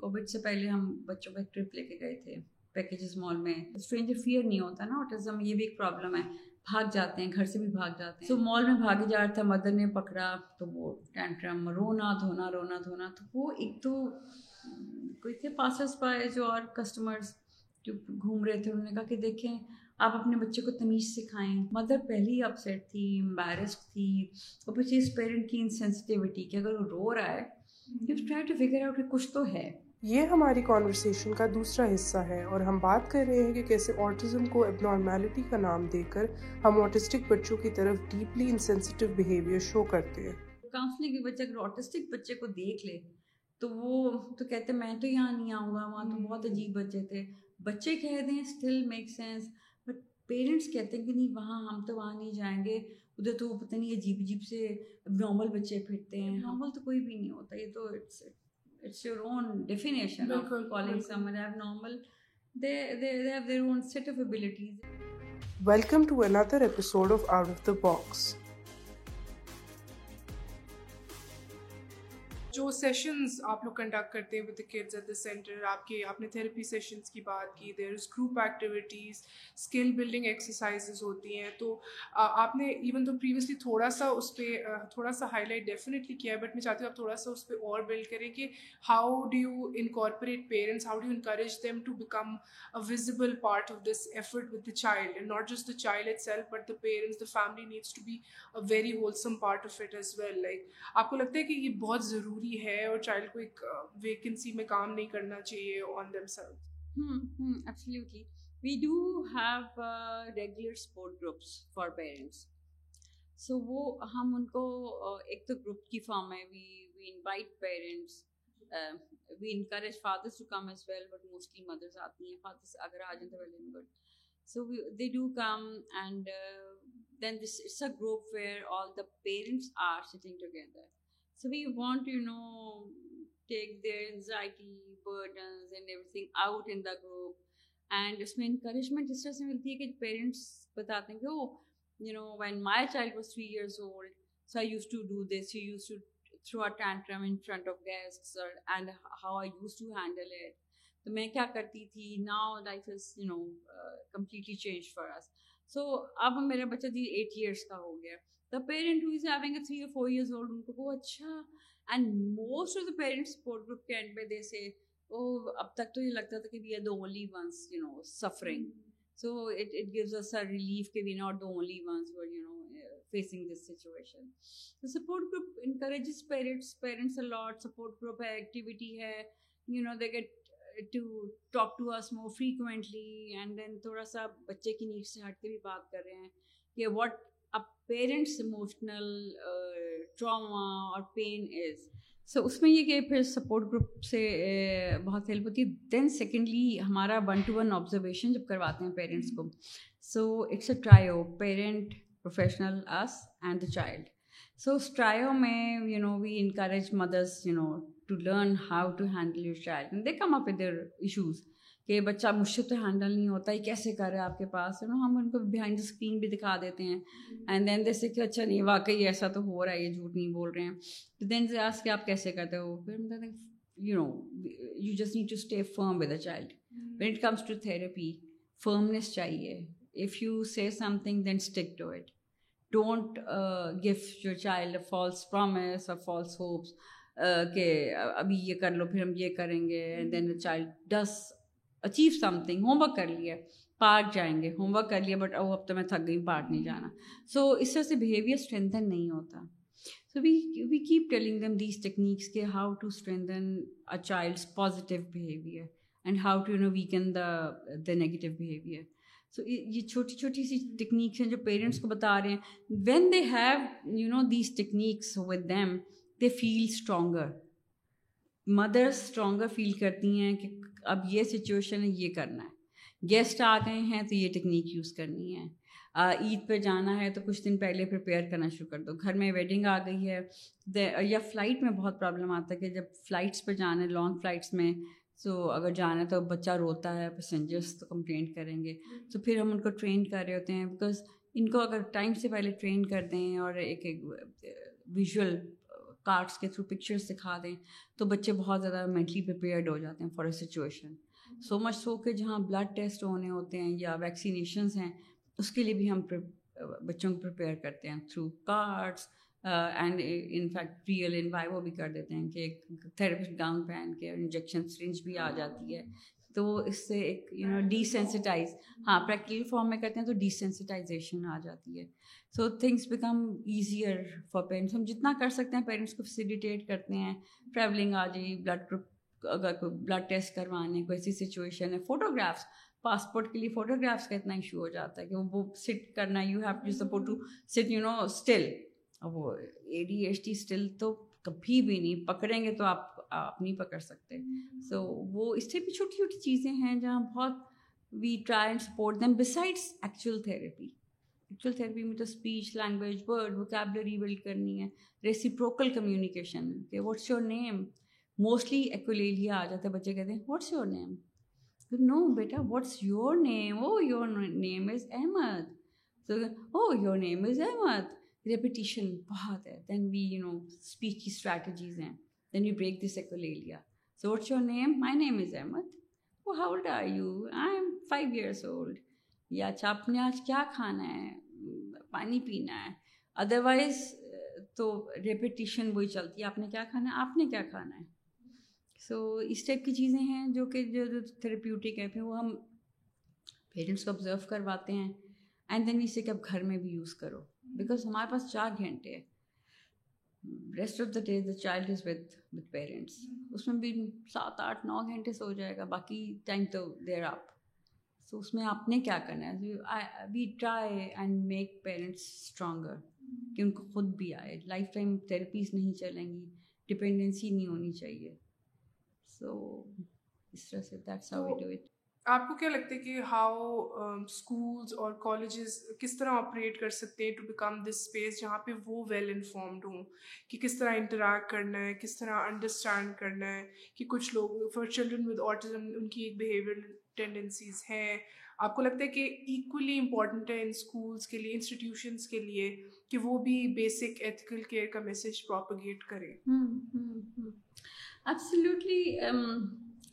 Covid سے پہلے ہم بچوں کا ایک ٹرپ لے کے گئے تھے پیکیجز مال میں فیئر نہیں ہوتا نا آٹزم یہ بھی ایک پرابلم ہے بھاگ جاتے ہیں گھر سے بھی بھاگ جاتے ہیں تو مال میں بھاگے جا رہا تھا مدر نے پکڑا تو وہ ٹینٹرم رونا دھونا رونا دھونا تو وہ ایک تو کوئی تھے پاسرس پائے جو اور کسٹمرس جو گھوم رہے تھے انہوں نے کہا کہ دیکھیں آپ اپنے بچے کو تمیز سکھائیں مدر پہلی اپسیٹ تھی امبیرسڈ تھی اور پھر اس پیرنٹ کی انسینسٹیوٹی کہ اگر وہ رو رہا ہے you try to figure out کہ کچھ تو ہے یہ ہماری کانورسیشن کا دوسرا حصہ ہے اور ہم بات کر رہے ہیں کہ کیسے آرٹزم کو اب نارمیلٹی کا نام دے کر ہم آرٹسٹک بچوں کی طرف ڈیپلی انسینسٹیو شو کرتے ہیں کاؤنسلنگ کے بچے اگر آرٹسٹک بچے کو دیکھ لے تو وہ تو کہتے میں تو یہاں نہیں آؤں گا وہاں تو بہت عجیب بچے تھے بچے کہہ دیں still make sense but parents کہتے ہیں کہ نہیں وہاں ہم تو وہاں نہیں جائیں گے ادھر تو وہ پتہ نہیں عجیب عجیب سے نارمل بچے پھرتے ہیں نارمل تو کوئی بھی نہیں ہوتا یہ تو It's your own definition of calling someone abnormal. They have their own set of abilities. Welcome to another episode of Out of the Box. جو سیشنز آپ لوگ کنڈکٹ کرتے ہیں with the kids at the center آپ کے آپ نے therapy sessions کی بات کی there is group activities skill building exercises ہوتی ہیں تو آپ نے ایون تو پریویسلی تھوڑا سا اس پہ تھوڑا سا ہائی لائٹ ڈیفینیٹلی کیا ہے بٹ میں چاہتی ہوں آپ تھوڑا سا اس پہ اور بلڈ کریں کہ how do you incorporate parents how do encourage them to become visible part of this effort with the child not just the child itself but the parents the family needs to be a very wholesome part of it as well like آپ کو لگتا ہے کہ یہ بہت ضروری بھی ہے اور چائلڈ کو ایک ویکنسی میں کام نہیں کرنا چاہیے on themselves absolutely we do have regular support groups for parents so وہ ہم ان کو ایک تو گروپ کی فارم ہے we we invite parents we encourage fathers to come as well but mostly mothers آتی ہیں فادرس اگر آ جائیں تو well and good so they do come and then this it's a group where all the parents are sitting together so and you know take there اس میں encouragement اس طرح سے ملتی ہے کہ پیرنٹس بتاتے ہیں کہ میں کیا کرتی تھی now life is you know completely change for so اب میرا بچہ جی ایٹ ایئرس کا ہو گیا the parent who's having a three اور فور ایئرز اولڈ ان کو وہ اچھا and most of the parents support group کے اینڈ پہ دے سے او اب تک تو یہ لگتا تھا کہ we are the only ones you know suffering so it it gives us relief کہ we not the only ones were you know facing this situation support group encourages parents parents a lot support group ہے activity ہے you know they get to talk to us more frequently and then تھوڑا سا بچے کی need سے ہٹ کے بھی بات کر رہے ہیں کہ واٹ پیرنٹس اموشنل ٹراما اور پین از سو اس میں یہ کہ پھر سپورٹ گروپ سے بہت ہیلپ ہوتی ہے دین سیکنڈلی ہمارا ون ٹو ون آبزرویشن جب کرواتے ہیں پیرنٹس کو so it's a triad parent professional us and the child so اس ٹرائیو میں you know we encourage mothers you know to learn how to handle your child they come up or their issues کہ بچہ مجھ سے تو handle نہیں ہوتا یہ کیسے کر ہے آپ کے پاس نا نو ہم ان کو بہائنڈ دا اسکرین بھی دکھا دیتے ہیں اینڈ دین جیسے کہ اچھا نہیں واقعی ایسا تو ہو رہا ہے یہ جھوٹ نہیں بول رہے ہیں تو دین سے آس کے آپ کیسے کرتے ہو پھر you know you just need to stay firm with a child when it comes to therapy firmness چاہیے if you say something then stick to it don't give your child false promise اور false hopes کہ ابھی یہ کر لو پھر ہم یہ کریں گے then a child this achieve something homework کر لیا پارک جائیں گے ہوم ورک کر لیا بٹ اب تو میں تھک گئی پارک نہیں جانا سو اس طرح سے بیہیویئر اسٹرینتھن نہیں ہوتا so we we keep telling them these techniques کہ how to strengthen a child's positive behaviour and how to you know we can the the negative behaviour so یہ چھوٹی چھوٹی سی ٹیکنیکس ہیں جو پیرنٹس کو بتا رہے ہیں when they have you know these techniques with them they feel stronger mothers stronger feel کرتی ہیں کہ اب یہ سچویشن ہے یہ کرنا ہے گیسٹ آ گئے ہیں تو یہ ٹیکنیک یوز کرنی ہے عید پہ جانا ہے تو کچھ دن پہلے پریپیئر کرنا شروع کر دو گھر میں ویڈنگ آ گئی ہے یا فلائٹ میں بہت پرابلم آتا ہے کہ جب فلائٹس پہ جانا ہے لانگ فلائٹس میں تو اگر جانا ہے تو بچہ روتا ہے پیسنجرس تو کمپلینٹ کریں گے تو پھر ہم ان کو ٹرین کر رہے ہوتے ہیں بیکاز ان کو اگر ٹائم سے پہلے ٹرین کر دیں اور ایک ایک ویژول کارڈس کے تھرو پکچرس دکھا دیں تو بچے بہت زیادہ مینٹلی پریپیئرڈ ہو جاتے ہیں for a situation so much so کہ جہاں بلڈ ٹیسٹ ہونے ہوتے ہیں یا ویکسینیشنس ہیں اس کے لیے بھی ہم بچوں کو پریپیئر کرتے ہیں through cards and in fact real in vivo وہ بھی کر دیتے ہیں کہ تھراپسٹ گاؤن پہن کے انجیکشن سرنج بھی آ جاتی ہے تو اس سے ایک یو نو ڈی سینسٹائز ہاں پریکٹیکل فارم میں کرتے ہیں تو سینسٹائزیشن آ جاتی ہے so things become easier for parents ہم جتنا کر سکتے ہیں پیرنٹس کو فیسیلیٹیٹ کرتے ہیں ٹریولنگ آ جائیے بلڈ گروپ اگر کوئی بلڈ ٹیسٹ کروانے کوئی ایسی سچویشن ہے فوٹوگرافس پاسپورٹ کے لیے فوٹوگرافس کا اتنا ایشو ہو جاتا ہے کہ وہ سٹ کرنا you have to support to sit you know still وہ A D H T still تو کبھی بھی نہیں پکڑیں گے تو آپ آپ نہیں پکڑ سکتے سو وہ اس سے بھی چھوٹی چھوٹی چیزیں ہیں جہاں بہت we try and support them besides actual therapy actual therapy میں تو speech language word vocabulary build کرنی ہے ریسیپروکل کمیونیکیشن کہ what's your name mostly echolalia آ جاتا ہے بچے کہتے ہیں what's your name no beta what's your name oh your name is Ahmed oh your name is Ahmed repetition بہت ہے then we you know speech کی strategies ہیں دین یو بریک دس ایک لے لیا so what's your name my name is Ahmed وہ how old are you I am five years old یا اچھا آپ نے آج کیا کھانا ہے پانی پینا ہے ادروائز تو ریپٹیشن وہی چلتی ہے آپ نے کیا کھانا ہے آپ نے کیا کھانا ہے سو اس ٹائپ کی چیزیں ہیں جو کہ جو تھراپیوٹک ہیں ہیں وہ ہم پیرنٹس کو آبزرو کرواتے ہیں اینڈ دین اسے کہ آپ گھر میں بھی یوز کرو بیکاز ہمارے پاس چار گھنٹے ہیں rest of the day the child is with with parents اس میں بھی سات آٹھ نو گھنٹے سے ہو جائے گا باقی ٹائم تو دیر آپ تو اس میں آپ نے کیا کرنا ہے we try and make parents stronger کہ ان کو خود بھی آئے لائف ٹائم تھیراپیز نہیں چلیں گی ڈپینڈنسی نہیں ہونی چاہیے سو اس طرح سے that's how we do it آپ کو کیا لگتا ہے کہ ہاؤ اسکولز um, اور کالجز کس طرح آپریٹ کر سکتے ہیں ٹو بیکم دس اسپیس جہاں پہ وہ ویل انفارمڈ ہوں کہ کس طرح انٹریکٹ کرنا ہے کس طرح انڈرسٹینڈ کرنا ہے کہ کچھ لوگ فار چلڈرن ود آٹزم ان کی ایک بیہیویئر ٹینڈنسیز ہیں آپ کو لگتا ہے کہ ایکولی امپورٹنٹ ہے ان اسکولس کے لیے انسٹیٹیوشنس کے لیے کہ وہ بھی بیسک ایتھیکل کیئر کا میسیج پراپوگیٹ کریں ایپسلیوٹلی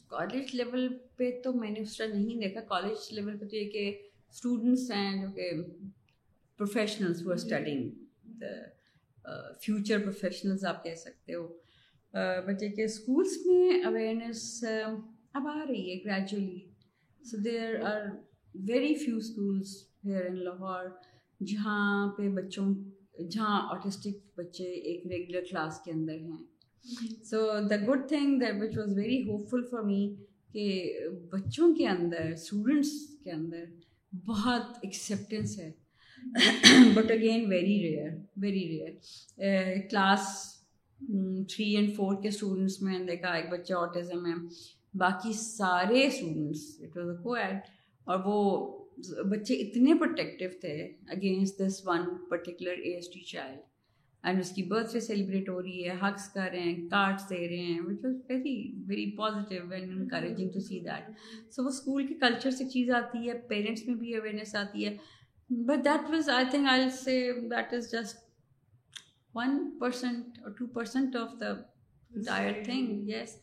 کالج لیول پہ تو میں نے اس طرح نہیں دیکھا کالج لیول پہ تو یہ کہ اسٹوڈنٹس ہیں جو کہ پروفیشنلس ہو اسٹڈنگ فیوچر پروفیشنلز آپ کہہ سکتے ہو بٹ uh, یہ کہ اسکولس میں اویئرنیس um, اب آ رہی ہے gradually so there are very few schools here in Lahore جہاں پہ بچوں جہاں آرٹسٹک بچے ایک ریگولر کلاس کے اندر ہیں so the good thing that which was very hopeful for me کہ بچوں کے اندر اسٹوڈنٹس کے اندر بہت ایکسیپٹینس ہے but again very rare very rare class three and four کے اسٹوڈنٹس میں دیکھا ایک بچہ آٹزم ہے باقی سارے students it was a coed اور وہ بچے اتنے پروٹیکٹیو تھے against this one particular H T child and اس کی برتھ ڈے سیلیبریٹ ہو رہی ہے حقس کر رہے ہیں کارڈس دے رہے ہیں was very very positive and encouraging to see that so وہ اسکول کے کلچر سے چیز آتی ہے پیرنٹس میں بھی اویئرنیس آتی ہے but that was I think I say that is just one percent اور two percent of the dire thing yes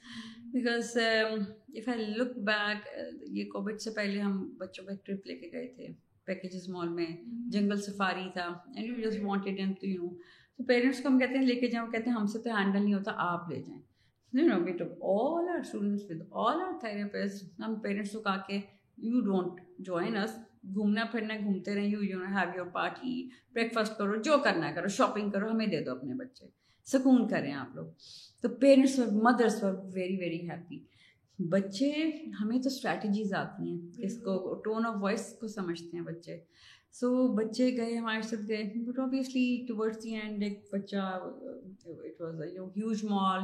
because if I look back یہ کووڈ سے پہلے ہم بچوں کا ایک ٹرپ لے کے گئے تھے پیکیجز مال میں جنگل سفاری تھا and you you just wanted to parents کو ہم کہتے ہیں لے کے جاؤں کہتے ہیں ہم سے تو ہینڈل نہیں ہوتا آپ لے جائیں you know we talk all our students with all our therapist ہم پیرنٹس کو کہا کہ یو ڈونٹ جوائن اس گھومنا پھرنا گھومتے رہیں you you know have your party breakfast کرو جو کرنا کرو شاپنگ کرو ہمیں دے دو اپنے بچے سکون کریں آپ لوگ تو پیرنٹس اور مدرس اور ویری ویری ہیپی بچے ہمیں تو اسٹریٹجیز آتی ہیں اس کو ٹون آف وائس کو سمجھتے ہیں بچے سو بچے گئے ہمارے ساتھ گئے بٹ اوبیسلی دی اینڈ ایک بچہ huge mall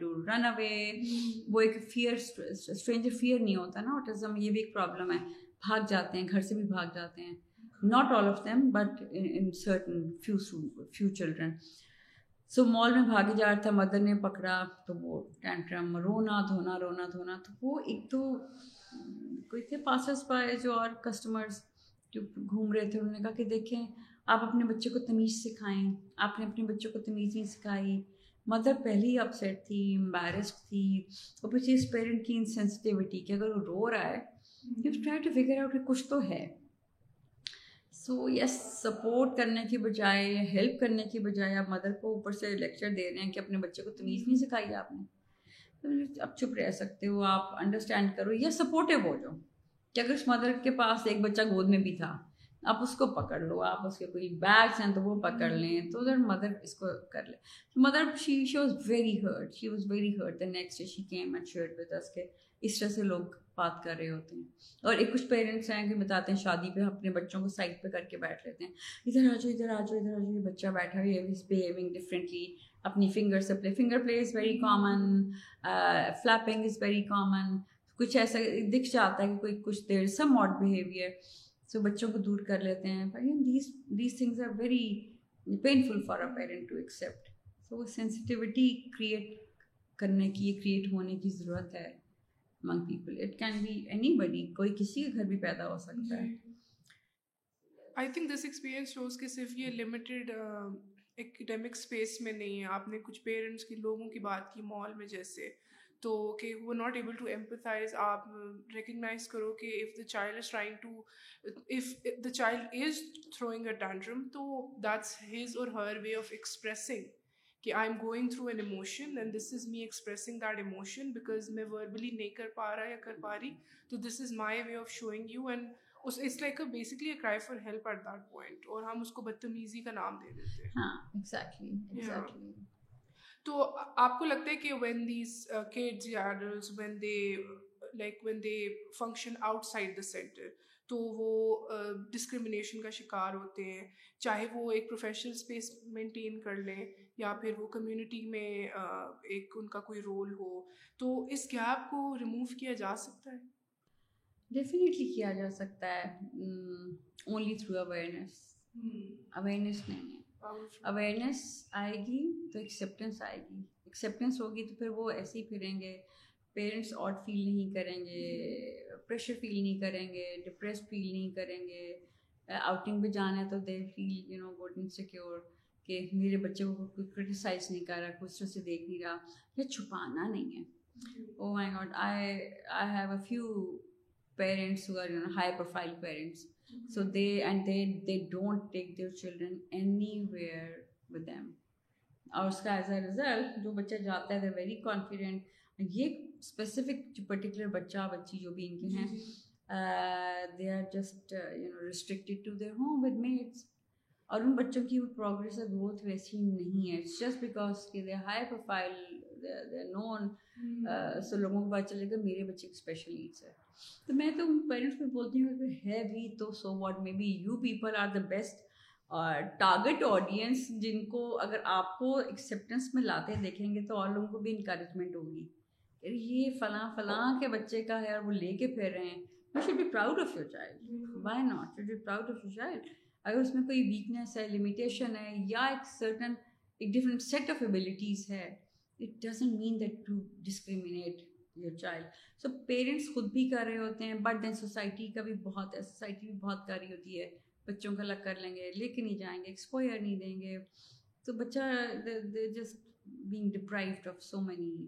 to run away وہ ایک فیئر اسٹرینجر فیئر نہیں ہوتا نا واٹ از یہ بھی ایک پرابلم ہے بھاگ جاتے ہیں گھر سے بھی بھاگ جاتے ہیں not all of them but in certain few few children so mall میں بھاگے جا رہا تھا مدر نے پکڑا تو وہ ٹینٹرم رونا دھونا رونا دھونا تو وہ ایک تو کوئی تھے پاسز پائے جو اور کسٹمرس جو گھوم رہے تھے انہوں نے کہا کہ دیکھیں آپ اپنے بچے کو تمیز سکھائیں آپ نے اپنے بچوں کو تمیز نہیں سکھائی مدر پہلے ہی اپسیٹ تھی امبیرسڈ تھی اور پھر چیز پیرنٹ کی انسینسٹیوٹی کہ اگر وہ رو رہا ہے you try to figure out کہ کچھ تو ہے سو یس سپورٹ کرنے کی بجائے ہیلپ کرنے کی بجائے آپ مدر کو اوپر سے لیکچر دے رہے ہیں کہ اپنے بچے کو تمیز نہیں سکھائی آپ نے آپ چپ رہ سکتے ہو آپ انڈرسٹینڈ کرو یا سپورٹیو ہو جاؤ کہ اگر اس مدر کے پاس ایک بچہ گود میں بھی تھا آپ اس کو پکڑ لو آپ اس کے کوئی بیگس ہیں تو وہ پکڑ لیں تو ادھر مدر اس کو کر لیں mother she she was very hurt she was very hurt next she came and her اس کے اس طرح سے لوگ بات کر رہے ہوتے ہیں اور ایک کچھ پیرنٹس ہیں کہ بتاتے ہیں شادی پہ اپنے بچوں کو سائڈ پہ کر کے بیٹھ لیتے ہیں ادھر آ جاؤ ادھر آ جاؤ ادھر آ جاؤ یہ بچہ بیٹھا ہے از بہیونگ ڈفرینٹلی اپنی فنگر سے play finger play is very common flapping is very common کچھ ایسا دکھ جاتا ہے کہ کوئی کچھ دیر سا ماڈ بیہیویئر سو بچوں کو دور کر لیتے ہیں these these things are very painful for a parent to accept so وہ سینسٹیوٹی کریٹ کرنے کی کریٹ ہونے کی ضرورت ہے people it can be anybody کوئی کسی کے گھر بھی پیدا ہو سکتا ہے I think this experience shows کہ صرف یہ لمیٹیڈ ایکڈیمک اسپیس میں نہیں ہے آپ نے کچھ پیرنٹس کی لوگوں کی بات کی مال میں جیسے تو کہ وہ ناٹ ایبل ٹو ایمپتھائز آپ ریکگنائز کرو کہ if the child is trying to the child is throwing a تو that's his or her way of expressing کہ I am going through an emotion and this is me expressing that emotion because میں verbally نہیں کر پا رہا یا کر پا رہی تو this is my way of showing you and اس اس like basically cry for help at that point اور ہم اس کو بدتمیزی کا نام دے دیتے ہیں ہاں، تو آپ کو لگتا ہے کہ وین دیز uh, یا adults when they like when they function outside the center تو وہ ڈسکرمنیشن uh, کا شکار ہوتے ہیں چاہے وہ ایک پروفیشنل اسپیس مینٹین کر لیں یا پھر وہ کمیونٹی میں uh, ایک ان کا کوئی رول ہو تو اس گیپ کو ریموو کیا جا سکتا ہے ڈیفینیٹلی کیا جا سکتا ہے اونلی تھرو اویئرنیس اویئرنیس نہیں اویئرنیس آئے گی تو ایکسیپٹینس آئے گی ایکسیپٹینس ہوگی تو پھر وہ ایسے ہی پھریں گے پیرنٹس آؤٹ فیل نہیں کریں گے پریشر فیل نہیں کریں گے ڈپریس فیل نہیں کریں گے آؤٹنگ پہ جانا ہے تو they feel you know گوٹنگ secure کہ میرے بچے کو کوئی کرٹیسائز نہیں کر طرح کچھ دیکھ نہیں رہا یہ چھپانا نہیں ہے او my God I I have a few parents high profile parents so and take their children اور اس کا ایز اے ریزلٹ جو جو بچہ بچہ جاتا ہے دے ویری کانفیڈنٹ یہ اسپیسیفک پرٹیکولر بچی بھی ان ہیں they are just you know restricted to their home with mates اور ان بچوں کی اور گروتھ ویسی نہیں ہے جسٹ بیکاز کہ دے ہائی پروفائل نون سو لوگوں کو پتا چلے گا میرے بچے کی اسپیشل نیڈس ہے تو میں تو پیرنٹس میں بولتی ہوں کہ ہے بھی تو so what may be you people are the best target target audience جن کو اگر آپ کو ایکسیپٹنس میں لاتے دیکھیں گے تو اور لوگوں کو بھی انکریجمنٹ ہوگی یہ فلاں فلاں کے بچے کا ہے اور وہ لے کے پھر رہے ہیں you should be proud of your child why not should be proud of your child اگر اس میں کوئی ویکنیس ہے لمیٹیشن ہے یا ایک سرٹن ایک ڈفرینٹ سیٹ آف ابیلیٹیز ہے it doesn't mean that to discriminate your child so parents خود بھی کر رہے ہوتے ہیں بٹ دین سوسائٹی کا بھی بہت ہے سوسائٹی بھی بہت کر رہی ہوتی ہے بچوں کا الگ کر لیں گے لے کے نہیں جائیں گے ایکسپوئر نہیں دیں گے تو بچہ just being deprived of so many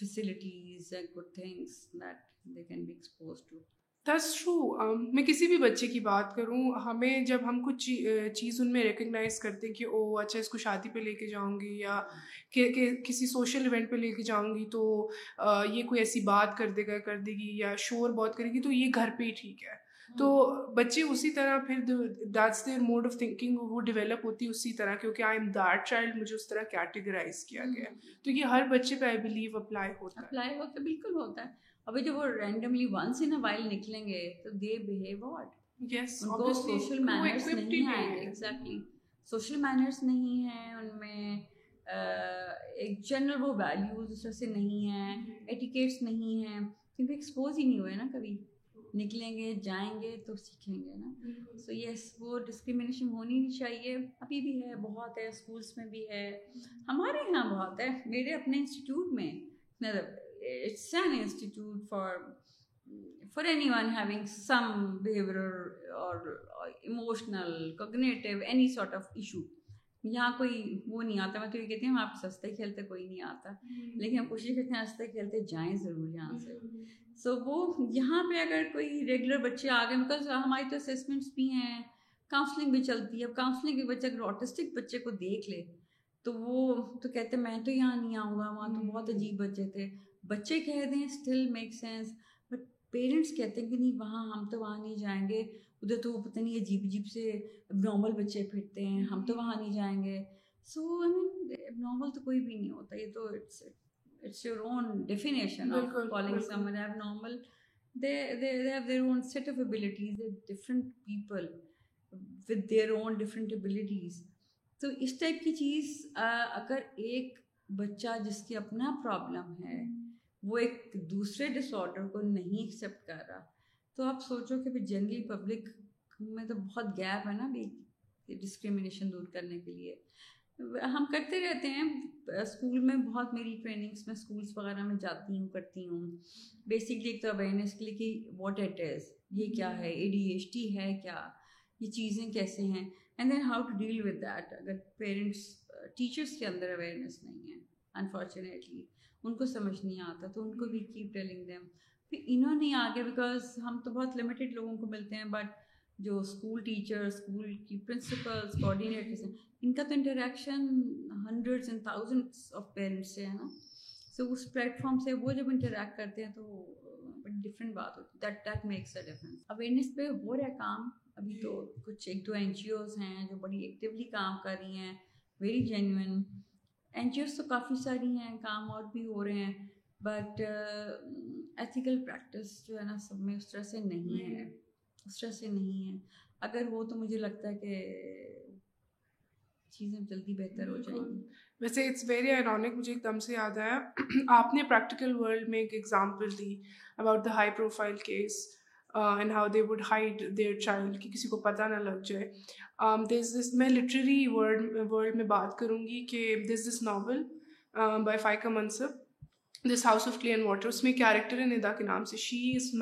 facilities good things that they can be expose to this true um, میں کسی بھی بچے کی بات کروں ہمیں جب ہم کچھ چیز ان میں ریکگنائز کرتے ہیں کہ او اچھا اس کو شادی پہ لے کے جاؤں گی یا کہ کسی سوشل ایونٹ پہ لے کے جاؤں گی تو یہ کوئی ایسی بات کر دے گا کر دے گی یا شور بہت کرے گی تو یہ گھر پہ ہی ٹھیک ہے تو ہاں۔ بچے اسی طرح پھر that's their mode of thinking وہ ڈیولپ ہوتی ہے اسی طرح کیونکہ آئی ایم دیٹ چائلڈ مجھے اس طرح کیٹیگرائز کیا ہاں۔ گیا تو یہ ہر بچے پہ آئی بلیو اپلائی ہوتا ہے اپلائی ہوتا ہے بالکل ہوتا ہے ابھی جب وہ رینڈملی ونس ان وائل نکلیں گے تو they behave what is social manners نہیں ہے ایگزیکٹلی سوشل مینرس نہیں ہے ان میں ایک جنرل وہ ویلیوز اس طرح سے نہیں ہیں ایٹیکیٹس ہاں۔ نہیں ہیں کیونکہ ایکسپوز ہی نہیں ہوئے نا کبھی نکلیں گے جائیں گے تو سیکھیں گے نا سو یس وہ ڈسکریمنیشن ہونی نہیں چاہیے ابھی بھی ہے بہت ہے اسکولس میں بھی ہے ہمارے یہاں بہت ہے میرے اپنے انسٹیٹیوٹ میں it's an institute for for anyone having some behavior or emotional cognitive any sort of issue یہاں کوئی وہ نہیں آتا میں یہ کہتے ہیں ہم آپ سستے کھیلتے کوئی نہیں آتا لیکن ہم کوشش کرتے ہیں ہنستے کھیلتے جائیں ضرور یہاں سے سو وہ یہاں پہ اگر کوئی ریگولر بچے آ گئے بیکاز ہماری تو اسسمنٹس بھی ہیں کاؤنسلنگ بھی چلتی ہے اب کاؤنسلنگ کے بچے اگر آٹسٹک بچے کو دیکھ لے تو وہ تو کہتے میں تو یہاں نہیں آؤں گا وہاں تو بہت عجیب بچے تھے بچے کہہ دیں still make sense but parents کہتے ہیں کہ نہیں وہاں ہم تو وہاں نہیں جائیں گے ادھر تو پتہ نہیں عجیب عجیب سے اب نارمل بچے پھرتے ہیں ہم تو وہاں نہیں جائیں گے سو آئی مین اب نارمل تو کوئی بھی نہیں ہوتا یہ تو it's it's your own definition calling someone اب normal they they have their own set of abilities different people with their own different abilities تو اس ٹائپ کی چیز اگر ایک بچہ جس کی اپنا پرابلم ہے وہ ایک دوسرے ڈس آڈر کو نہیں ایکسیپٹ کر رہا تو آپ سوچو کہ جنرلی پبلک میں تو بہت گیپ ہے نا بھی ڈسکریمنیشن دور کرنے کے لیے ہم کرتے رہتے ہیں اسکول میں بہت میری ٹریننگس میں اسکولس وغیرہ میں جاتی ہوں پڑھتی ہوں بیسکلی ایک تو اویئرنیس کے لیے کہ واٹ از یہ کیا ہے اے ڈی ایچ ٹی ہے کیا یہ چیزیں کیسے ہیں and then how to deal with that اگر پیرنٹس ٹیچرس کے اندر اویئرنیس نہیں ہے انفارچونیٹلی ان کو سمجھ نہیں آتا تو ان کو بھی کیپ ٹیلنگ دیم پھر انہوں نے آگے بیکاز ہم تو بہت لمیٹڈ لوگوں کو ملتے ہیں بٹ جو اسکول ٹیچر اسکول کی پرنسپلس کوآڈینیٹرس ہیں ان کا تو interaction hundreds and thousands of parents سے ہے نا سو اس پلیٹفارم سے وہ جب انٹریکٹ کرتے ہیں تو بڑی ڈفرینٹ بات ہوتی ہے ڈفرینس اویئرنیس پہ ہو رہا ہے کام ابھی تو کچھ ایک دو این جی اوز ہیں جو بڑی ایکٹیولی کام کر رہی ہیں very genuine N G Os تو کافی ساری ہیں کام اور بھی ہو رہے ہیں بٹ ایتھیکل پریکٹس جو ہے نا سب میں اس طرح سے نہیں ہے اس طرح سے نہیں ہے اگر وہ تو مجھے لگتا ہے کہ چیزیں جلدی بہتر ہو جائیں گی ویسے اٹس ویری آئرونک مجھے ایک دم سے یاد آیا آپ نے پریکٹیکل ورلڈ میں ایک example the about the high profile case and how they would hide their child کہ کسی کو پتہ نہ لگ جائے دس دس میں لٹریری ورلڈ میں بات کروں گی کہ دس دس novel by Faiqa Mansab this house of clay and water اس میں کیریکٹر ہے ندا کے نام سے she is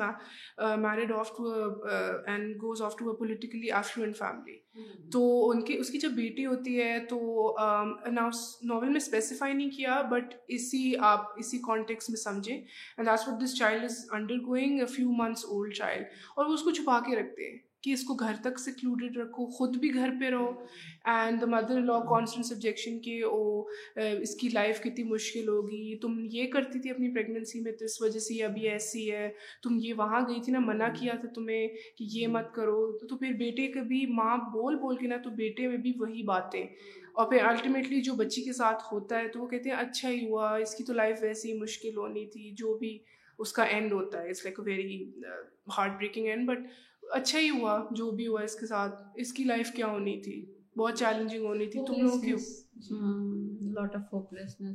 married off to and goes off to a politically affluent family تو ان کی اس کی جب بیٹی ہوتی ہے تو ناول um, میں اسپیسیفائی نہیں کیا بٹ اسی آپ اسی کانٹیکس میں سمجھیں and what this child is undergoing a few months old child اور وہ اس کو چھپا کے رکھتے ہیں کہ اس کو گھر تک سیکلوڈیڈ رکھو خود بھی گھر پہ رہو and the mother law constant subjection کہ او اس کی لائف کتنی مشکل ہوگی تم یہ کرتی تھی اپنی پریگنینسی میں تو اس وجہ سے یہ ابھی ایسی ہے تم یہ وہاں گئی تھی نا منع کیا تھا تمہیں کہ یہ مت کرو تو پھر بیٹے کا بھی ماں بول بول کے نا تو بیٹے میں بھی وہی باتیں اور پھر الٹیمیٹلی جو بچی کے ساتھ ہوتا ہے تو وہ کہتے ہیں اچھا ہی ہوا اس کی تو لائف ویسی مشکل ہونی تھی جو بھی اس کا اینڈ ہوتا ہے it's like a very hard breaking and but اچھا ہی ہوا جو بھی ہوا اس کے ساتھ اس کی لائف کیا ہونی تھی بہت چیلنجنگ ہونی تھی تم لوگ آف آفنس جی۔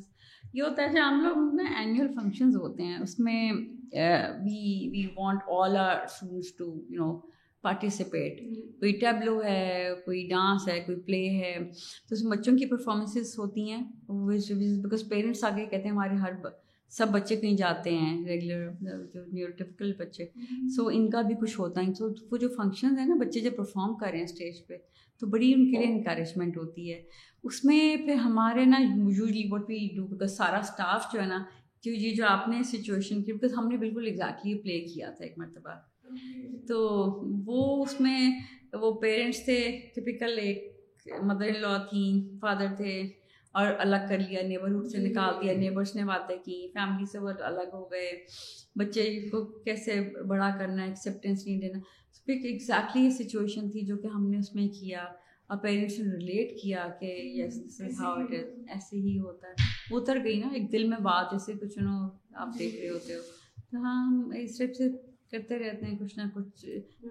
یہ ہوتا ہے جب ہم لوگ نا اینوئل فنکشنز ہوتے ہیں اس میں we we want all our students to you know participate کوئی ٹیبلو ہے کوئی ڈانس ہے کوئی پلے ہے تو اس میں بچوں کی پرفارمنسز ہوتی ہیں بیکاز پیرنٹس آگے کہتے ہیں ہمارے ہر سب بچے کہیں جاتے ہیں ریگولر مطلب جو نیوروٹیپکل بچے سو ان کا بھی کچھ ہوتا ہے سو وہ جو فنکشنز ہیں نا بچے جب پرفارم کر رہے ہیں اسٹیج پہ تو بڑی ان کے لیے انکریجمنٹ ہوتی ہے اس میں پھر ہمارے نا یوزلی وی ڈو بیکاز سارا اسٹاف جو ہے نا جو یہ جو آپ نے سچویشن کی بکاز ہم نے بالکل ایگزیکٹلی پلے کیا تھا ایک مرتبہ تو وہ اس میں وہ پیرنٹس تھے ٹپیکل ایک مدر ان لا تھیں فادر تھے اور الگ کر لیا نیبرہڈ سے جی، جی، نکال جی۔ دیا نیبرس نے باتیں کی فیملی سے وہ الگ ہو گئے بچے کو کیسے بڑا کرنا ایکسیپٹینس نہیں دینا پھر ایگزیکٹلی یہ سچویشن تھی جو کہ ہم نے اس میں کیا اور پیرنٹس نے ریلیٹ کیا کہ yes this how it is ایسے ہی ہوتا ہے اتر گئی نا ایک دل میں بات جیسے کچھ نہ آپ دیکھ رہے ہوتے ہو ہاں ہم اس ٹائپ سے کرتے رہتے ہیں کچھ نہ کچھ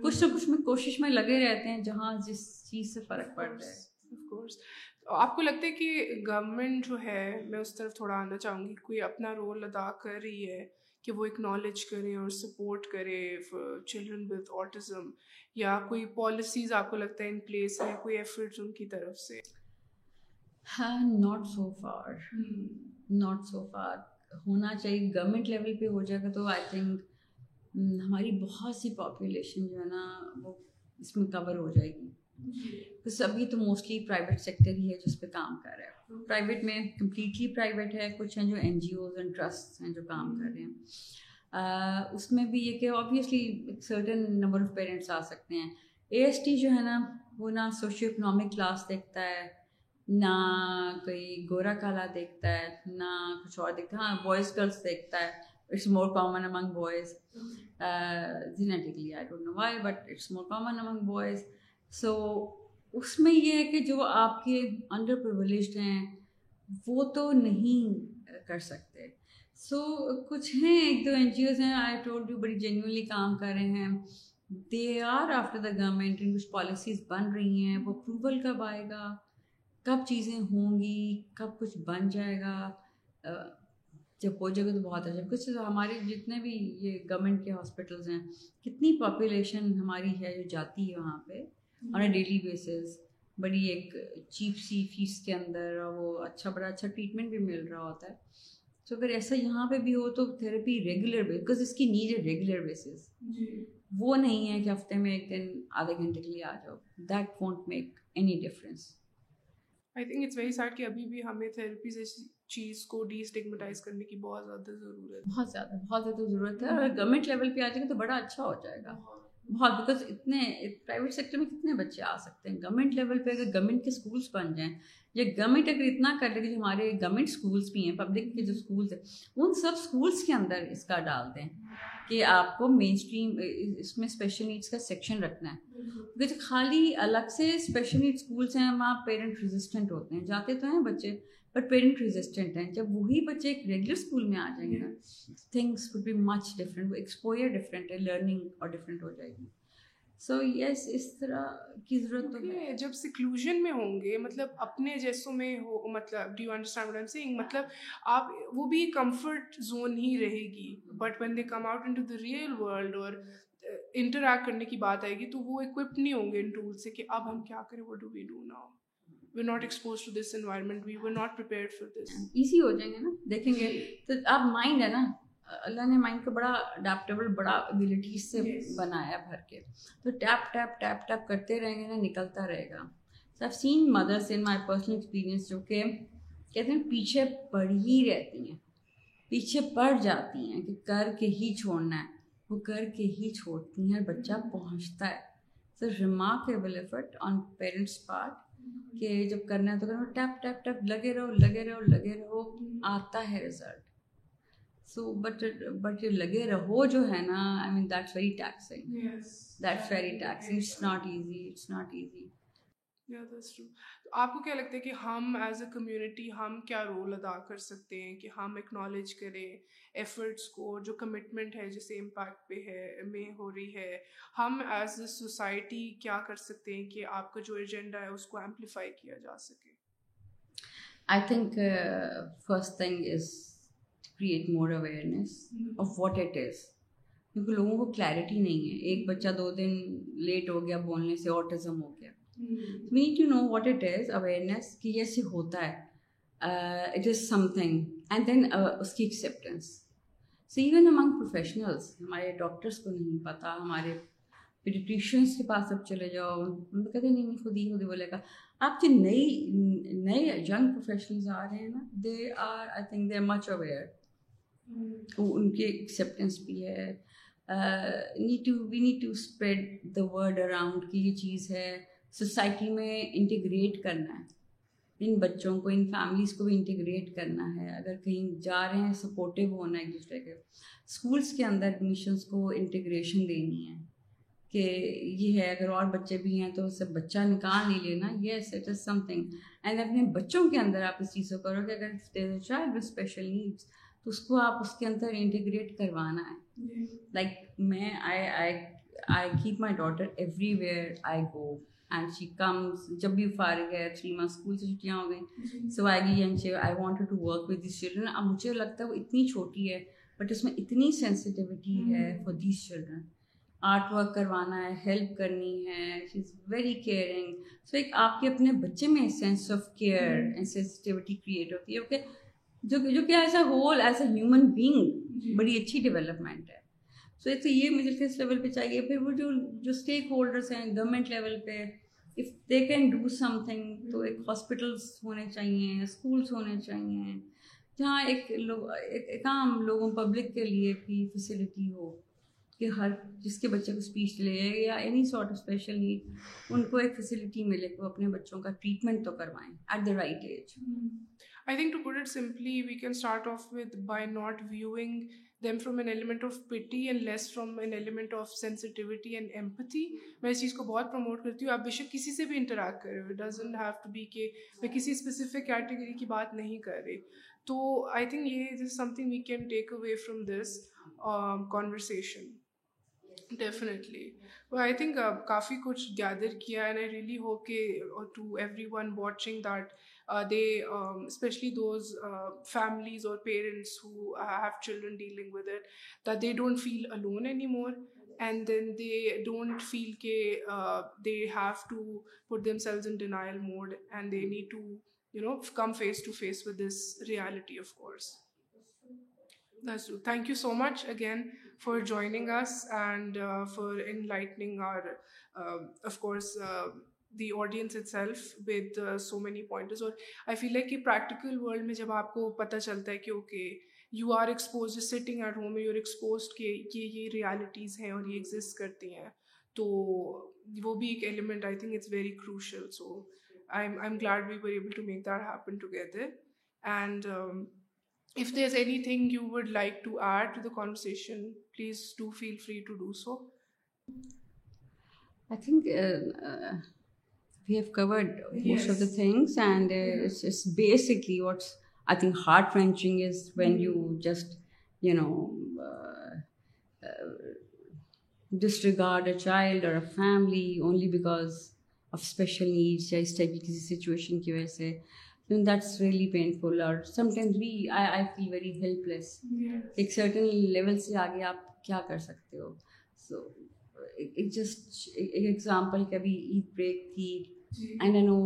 کچھ نہ کچھ میں کوشش میں لگے رہتے ہیں جہاں جس چیز سے فرق پڑ ہے آف کورس آپ کو لگتا ہے کہ گورنمنٹ جو ہے میں اس طرف تھوڑا آنا چاہوں گی کوئی اپنا رول ادا کر رہی ہے کہ وہ اکنالج کرے اور سپورٹ کرے چلڈرن وتھ آٹزم یا کوئی پالیسیز آپ کو لگتا ہے ان پلیس ہے کوئی ایفرٹس ان کی طرف سے ہاں not for not so far ہونا چاہیے گورنمنٹ لیول پہ ہو جائے گا تو آئی تھنک ہماری بہت سی پاپولیشن جو ہے نا وہ اس میں کور ہو جائے گی جی۔ تو سبھی تو موسٹلی پرائیویٹ سیکٹر ہی ہے جس پہ کام کر رہا ہے پرائیویٹ میں کمپلیٹلی پرائیویٹ ہے کچھ ہیں جو N G Os and trust ہیں جو کام کر رہے ہیں اس میں بھی یہ کہ آبویسلی ایک سرٹن نمبر آف پیرنٹس آ سکتے ہیں اے ایس ٹی جو ہے نا وہ نہ سوشیو اکنامک کلاس دیکھتا ہے نہ کوئی گورا کالا دیکھتا ہے نہ کچھ اور دیکھتا ہے ہاں بوائز گرلس دیکھتا ہے it's more common among boys genetically I don't know why but it's more common among boys so اس میں یہ ہے کہ جو آپ کے انڈر پرولیجڈ ہیں وہ تو نہیں کر سکتے سو کچھ ہیں ایک دو این جی اوز ہیں آئی ٹولڈ یو بڑی جینونلی کام کر رہے ہیں they are after the government in کچھ پالیسیز بن رہی ہیں وہ اپروول کب آئے گا کب چیزیں ہوں گی کب کچھ بن جائے گا جب ہو جائے گا تو بہت اچھا کچھ ہمارے جتنے بھی یہ گورنمنٹ کے ہاسپٹلز ہیں کتنی پاپولیشن ہماری ہے جو جاتی ہے وہاں پہ آن اے ڈیلی بیسز بڑی ایک چیپ سی فیس کے اندر اور وہ اچھا بڑا اچھا ٹریٹمنٹ بھی مل رہا ہوتا ہے تو اگر ایسا یہاں پہ بھی ہو تو تھراپی ریگولر بیکاز اس کی نیڈ ہے ریگولر بیسز وہ نہیں ہے کہ ہفتے میں ایک دن آدھے گھنٹے کے لیے آ جاؤ that won't make any difference I think it's very sad کہ ابھی بھی ہمیں سے چیز کو ڈی کرنے کی بہت زیادہ بہت زیادہ ضرورت ہے اگر گورنمنٹ لیول پہ آ جائے گا تو بڑا اچھا ہو جائے گا بہت بیکاز اتنے پرائیویٹ سیکٹر میں کتنے بچے آ سکتے ہیں گورنمنٹ لیول پہ اگر گورنمنٹ کے اسکولس بن جائیں یا گورنمنٹ اگر اتنا کر لے کہ جو ہمارے گورنمنٹ اسکولس بھی ہیں پبلک کے جو اسکولس ہیں ان سب اسکولس کے اندر اس کا ڈال دیں کہ آپ کو مین اسٹریم اس میں اسپیشل نیڈس کا سیکشن رکھنا ہے کیونکہ جو خالی الگ سے اسپیشل نیڈ اسکولس ہیں وہاں پیرنٹ ریزسٹنٹ ہوتے ہیں جاتے تو ہیں بچے بٹ پیرنٹ ریزسٹنٹ ہیں جب وہی بچے ایک ریگولر اسکول میں آ جائیں گے نا things would be much different وہ ایکسپوئر ڈفرینٹ ہے لرننگ اور ڈفرینٹ ہو جائے گی سو یس اس طرح کی ضرورت تو ہے جب سکلوژن میں ہوں گے مطلب اپنے جیسوں میں ہو مطلب ڈو انڈرسٹینڈ ایم سینگ مطلب آپ وہ بھی کمفرٹ زون ہی رہے گی but when they come out in to the real world اور انٹریکٹ کرنے کی بات آئے گی تو وہ اکوپڈ نہیں ہوں گے ان ٹول سے کہ اب ہم کیا کریں what do we do now we not not expose to this this environment for easy ہو جائیں گے نا دیکھیں گے تو آپ مائنڈ ہے نا اللہ نے مائنڈ کو بڑا اڈیپٹیبل بڑا ابیلٹیز سے بنایا بھر کے تو ٹیپ ٹیپ ٹیپ ٹیپ کرتے رہیں گے نا نکلتا رہے گا seen mothers in my personal experience جو کہ کہتے ہیں پیچھے پڑ ہی رہتی ہیں پیچھے پڑ جاتی ہیں کہ کر کے ہی چھوڑنا ہے وہ کر کے ہی چھوڑتی ہیں اور بچہ پہنچتا ہے sir remarkable effort on parents part کہ جب کرنا ہے تو کرنا ٹیپ ٹیپ ٹیپ لگے رہو لگے رہو لگے رہو آتا ہے رزلٹ سو بٹ بٹ یہ لگے رہو جو ہے نا I mean that's very taxing that's very taxing it's not easy it's not easy آپ کو کیا لگتا ہے کہ ہم ایز اے کمیونٹی ہم کیا رول ادا کر سکتے ہیں کہ ہم اکنالج کریں ایفرٹس کو جو کمٹمنٹ ہے جیسے امپیکٹ پہ ہے میں ہو رہی ہے ہم ایز اے سوسائٹی کیا کر سکتے ہیں کہ آپ کا جو ایجنڈا ہے اس کو ایمپلیفائی کیا جا سکے I think first is create more awareness of what it is کیونکہ لوگوں کو کلیئرٹی نہیں ہے ایک بچہ دو دن لیٹ ہو گیا بولنے سے آٹزم ہو گیا we need to know what it is awareness کہ سے ہوتا ہے it is something and then اس کی acceptance so even among professionals ہمارے ڈاکٹرس کو نہیں پتہ ہمارے پیڈیٹریشینس کے پاس اب چلے جاؤ ان کہتے نہیں خود ہی خود ہی بولے گا آپ جو نئی نئے ینگ پروفیشنلز آ رہے ہیں نا they are I think they are much aware ان کے ایکسیپٹینس بھی ہے need to we need to spread the word around کی یہ چیز ہے سوسائٹی میں انٹیگریٹ کرنا ہے ان بچوں کو ان فیملیز کو بھی انٹیگریٹ کرنا ہے اگر کہیں جا رہے ہیں سپورٹیو ہونا ہے ایک دوسرے کے اسکولس کے اندر ایڈمیشنس کو انٹیگریشن دینی ہے کہ یہ ہے اگر اور بچے بھی ہیں تو اسے بچہ نکال نہیں لینا yes it is something and اپنے بچوں کے اندر آپ اس چیز کو کرو کہ اگر چائلڈ اسپیشل نیڈس تو اس کو آپ اس کے اندر انٹیگریٹ کروانا ہے لائک جی۔ میں I I keep my daughter everywhere I go and she comes جب بھی فارغ ہے تھری منتھ اسکول سے چھٹیاں ہو گئیں سو آئی گی and Shiv I want to work with these children اب مجھے لگتا ہے وہ اتنی چھوٹی ہے بٹ اس میں اتنی سینسیٹیوٹی ہے for these children art work کروانا ہے ہیلپ کرنی ہے she is very caring so ایک آپ کے اپنے بچے میں sense of care and sensitivity create ہوتی ہے اوکے جو جو کہ as a whole as a human being بڑی اچھی ڈیولپمنٹ ہے سو ایک تو یہ مجھے فیس لیول پہ چاہیے پھر وہ جو جو اسٹیک ہولڈرس ہیں گورنمنٹ لیول پہ if they can do something تو ایک ہاسپٹلس ہونے چاہئیں اسکولس ہونے چاہئیں جہاں ایک لوگ ایک عام لوگوں پبلک کے لیے بھی فیسلٹی ہو کہ ہر جس کے بچے کو اسپیچ لے یا اینی سارٹ اسپیشل نیڈ ان کو ایک فیسلٹی ملے کہ وہ اپنے بچوں کا ٹریٹمنٹ تو کروائیں at the right age I think to it simply we can start off with by not viewing them from an element of pity and less from an element of sensitivity and empathy میں اس چیز کو بہت promote کرتی ہوں آپ بے شک کسی سے بھی انٹریکٹ کر رہے ہو ڈزن ہیو ٹو بی کہ میں کسی اسپیسیفک کیٹیگری کی بات نہیں کر رہی تو آئی تھنک یہ something we can take away from this conversation definitely I think کافی کچھ گیدر کیا and I really hope everyone watching that they especially those families اور parents who have children dealing with it that they don't feel alone lone any more and then they don't feel کہ they have to put themselves in denial mode and they need to you know come face to face with this reality of course thank you so much again for joining us and for enlightening our of course the audience itself with so many points اور I feel like کہ practical world میں جب آپ کو پتہ چلتا ہے کہ okay you are exposed sitting at home you are exposed کہ یہ یہ ریالٹیز ہیں اور یہ ایگزسٹ کرتی ہیں تو وہ بھی ایک element I think it's very crucial so I I am glad we were able to make that happen together and we've covered of the things think heart wrenching is when you just disregard a child or family only because of special needs یا اس type کی کسی situation کی وجہ سے that's really painful اور sometimes we I I, feel very helpless ایک certain level سے آگے آپ کیا کر سکتے ہو سو ایک جسٹ ایک ایگزامپل کبھی عید بریک تھی اینڈ آئی نو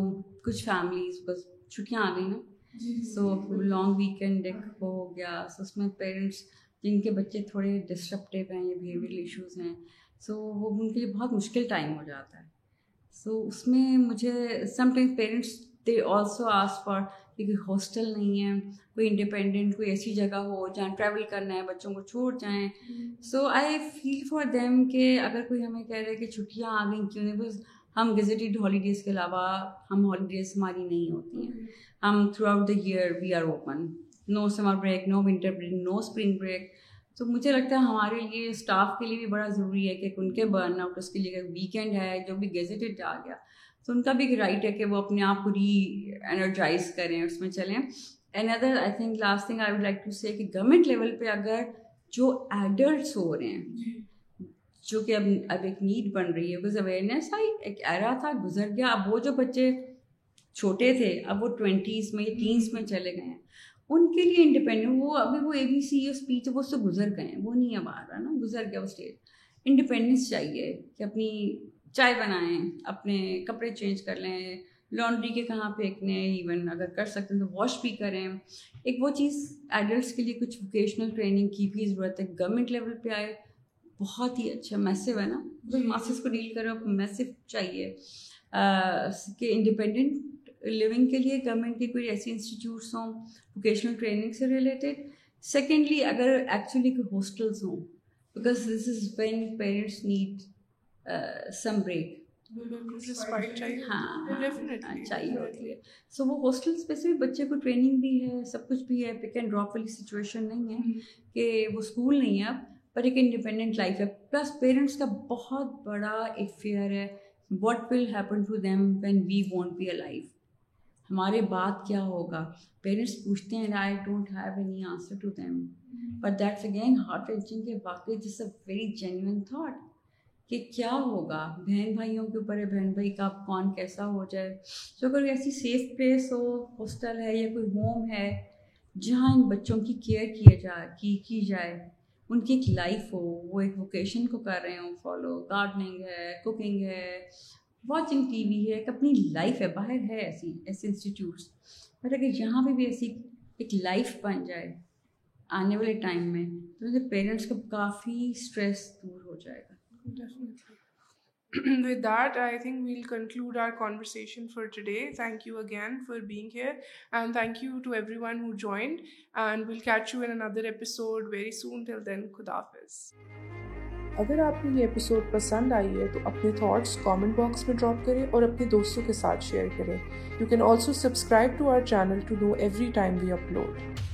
کچھ فیملیز بس چھٹیاں آ گئی نا سو لانگ ویکینڈ ایک وہ ہو گیا سو اس میں پیرنٹس جن کے بچے تھوڑے ڈسٹرپٹیو ہیں یا بیہیویئر ایشوز ہیں سو وہ ان کے لیے بہت مشکل ٹائم ہو جاتا ہے سو اس میں مجھے sometimes parents they also ask for hostel نہیں ہے کوئی انڈیپینڈنٹ کوئی ایسی جگہ ہو جہاں ٹریول کرنا ہے بچوں کو چھوڑ جائیں سو آئی فیل فار دیم کہ اگر کوئی ہمیں کہہ رہا ہے کہ چھٹیاں آ گئیں کیوں نہیں بس ہم گزٹیڈ ہالیڈیز کے علاوہ ہم ہالیڈیز ہماری نہیں ہوتی ہیں ہم throughout the year we are open no summer break no winter break no spring break تو مجھے لگتا ہے ہمارے لیے اسٹاف کے لیے بھی بڑا ضروری ہے کہ ان کے برن آؤٹ اس کے لیے ویکینڈ ہے جو بھی گیزیٹیڈ آ گیا تو ان کا بھی ایک رائٹ ہے کہ وہ اپنے آپ کو ری انرجائز کریں اس میں چلیں and other I think last thing I would like to say کہ گورنمنٹ لیول پہ اگر جو ایڈلٹس ہو رہے ہیں جی۔ جو کہ اب اب ایک نیڈ بن رہی ہے بکاز اویئرنیس آئی ایک ایرا تھا گزر گیا اب وہ جو بچے چھوٹے تھے اب وہ ٹوینٹیز میں یا تینس میں چلے گئے ہیں ان کے لیے انڈیپینڈنٹ وہ ابھی وہ اے بی سی اسپیچ وہ اس سے گزر گئے ہیں وہ نہیں اب آ رہا نا گزر گیا وہ اسٹیج انڈیپینڈنس چاہیے کہ اپنی چائے بنائیں اپنے کپڑے چینج کر لیں لانڈری کے کہاں پھینکنے ایون اگر کر سکتے ہیں تو واش بھی کریں ایک وہ چیز ایڈلٹس کے لیے کچھ ووکیشنل ٹریننگ کی بھی ضرورت ہے گورنمنٹ لیول پہ آئے بہت ہی اچھا میسو ہے نا ماسز کو ڈیل کرو میسو چاہیے کہ انڈیپینڈنٹ لیونگ کے لیے گورنمنٹ کی کوئی ایسی انسٹیٹیوٹس ہوں ووکیشنل ٹریننگ سے ریلیٹڈ سیکنڈلی اگر ایکچولی کوئی ہاسٹلس ہوں because this is when parents need some break ہاں چاہیے ہاں، سو وہ ہاسٹلس پہ سے بھی بچے کو ٹریننگ بھی ہے سب کچھ بھی ہے پک اینڈ ڈراپ والی سچویشن نہیں ہے کہ وہ اسکول نہیں ہے اب پر ایک انڈیپینڈنٹ لائف ہے پلس پیرنٹس کا بہت بڑا ایک فیئر ہے what will happen to them when we want be a life ہمارے بات کیا ہوگا پیرنٹس پوچھتے ہیں I don't have any answer to them but that's again heart کے واقعی جس اے ویری جینوئن تھاٹ کہ کیا ہوگا بہن بھائیوں کے اوپر ہے بہن بھائی کا کون کیسا ہو جائے تو اگر ایسی سیف پلیس ہو ہاسٹل ہے یا کوئی ہوم ہے جہاں ان بچوں کی کیئر کیا جائے کی کی جائے ان کی ایک لائف ہو وہ ایک ووکیشن کو کر رہے ہوں فالو گارڈننگ ہے کوکنگ ہے واچنگ ٹی وی ہے ایک اپنی لائف ہے باہر ہے ایسی ایسے انسٹیٹیوٹس پر اگر یہاں پہ بھی ایسی ایک لائف بن جائے آنے والے ٹائم میں تو پیرنٹس کو کافی اسٹریس دور ہو جائے گا with دیٹنک we'll conclude here for today اگر آپ کو یہ ایپیسوڈ پسند آئی ہے تو اپنے تھاٹس کامنٹ باکس میں ڈراپ کریں اور اپنے دوستوں کے ساتھ شیئر کریں you can also subscribe to our channel to know every time we upload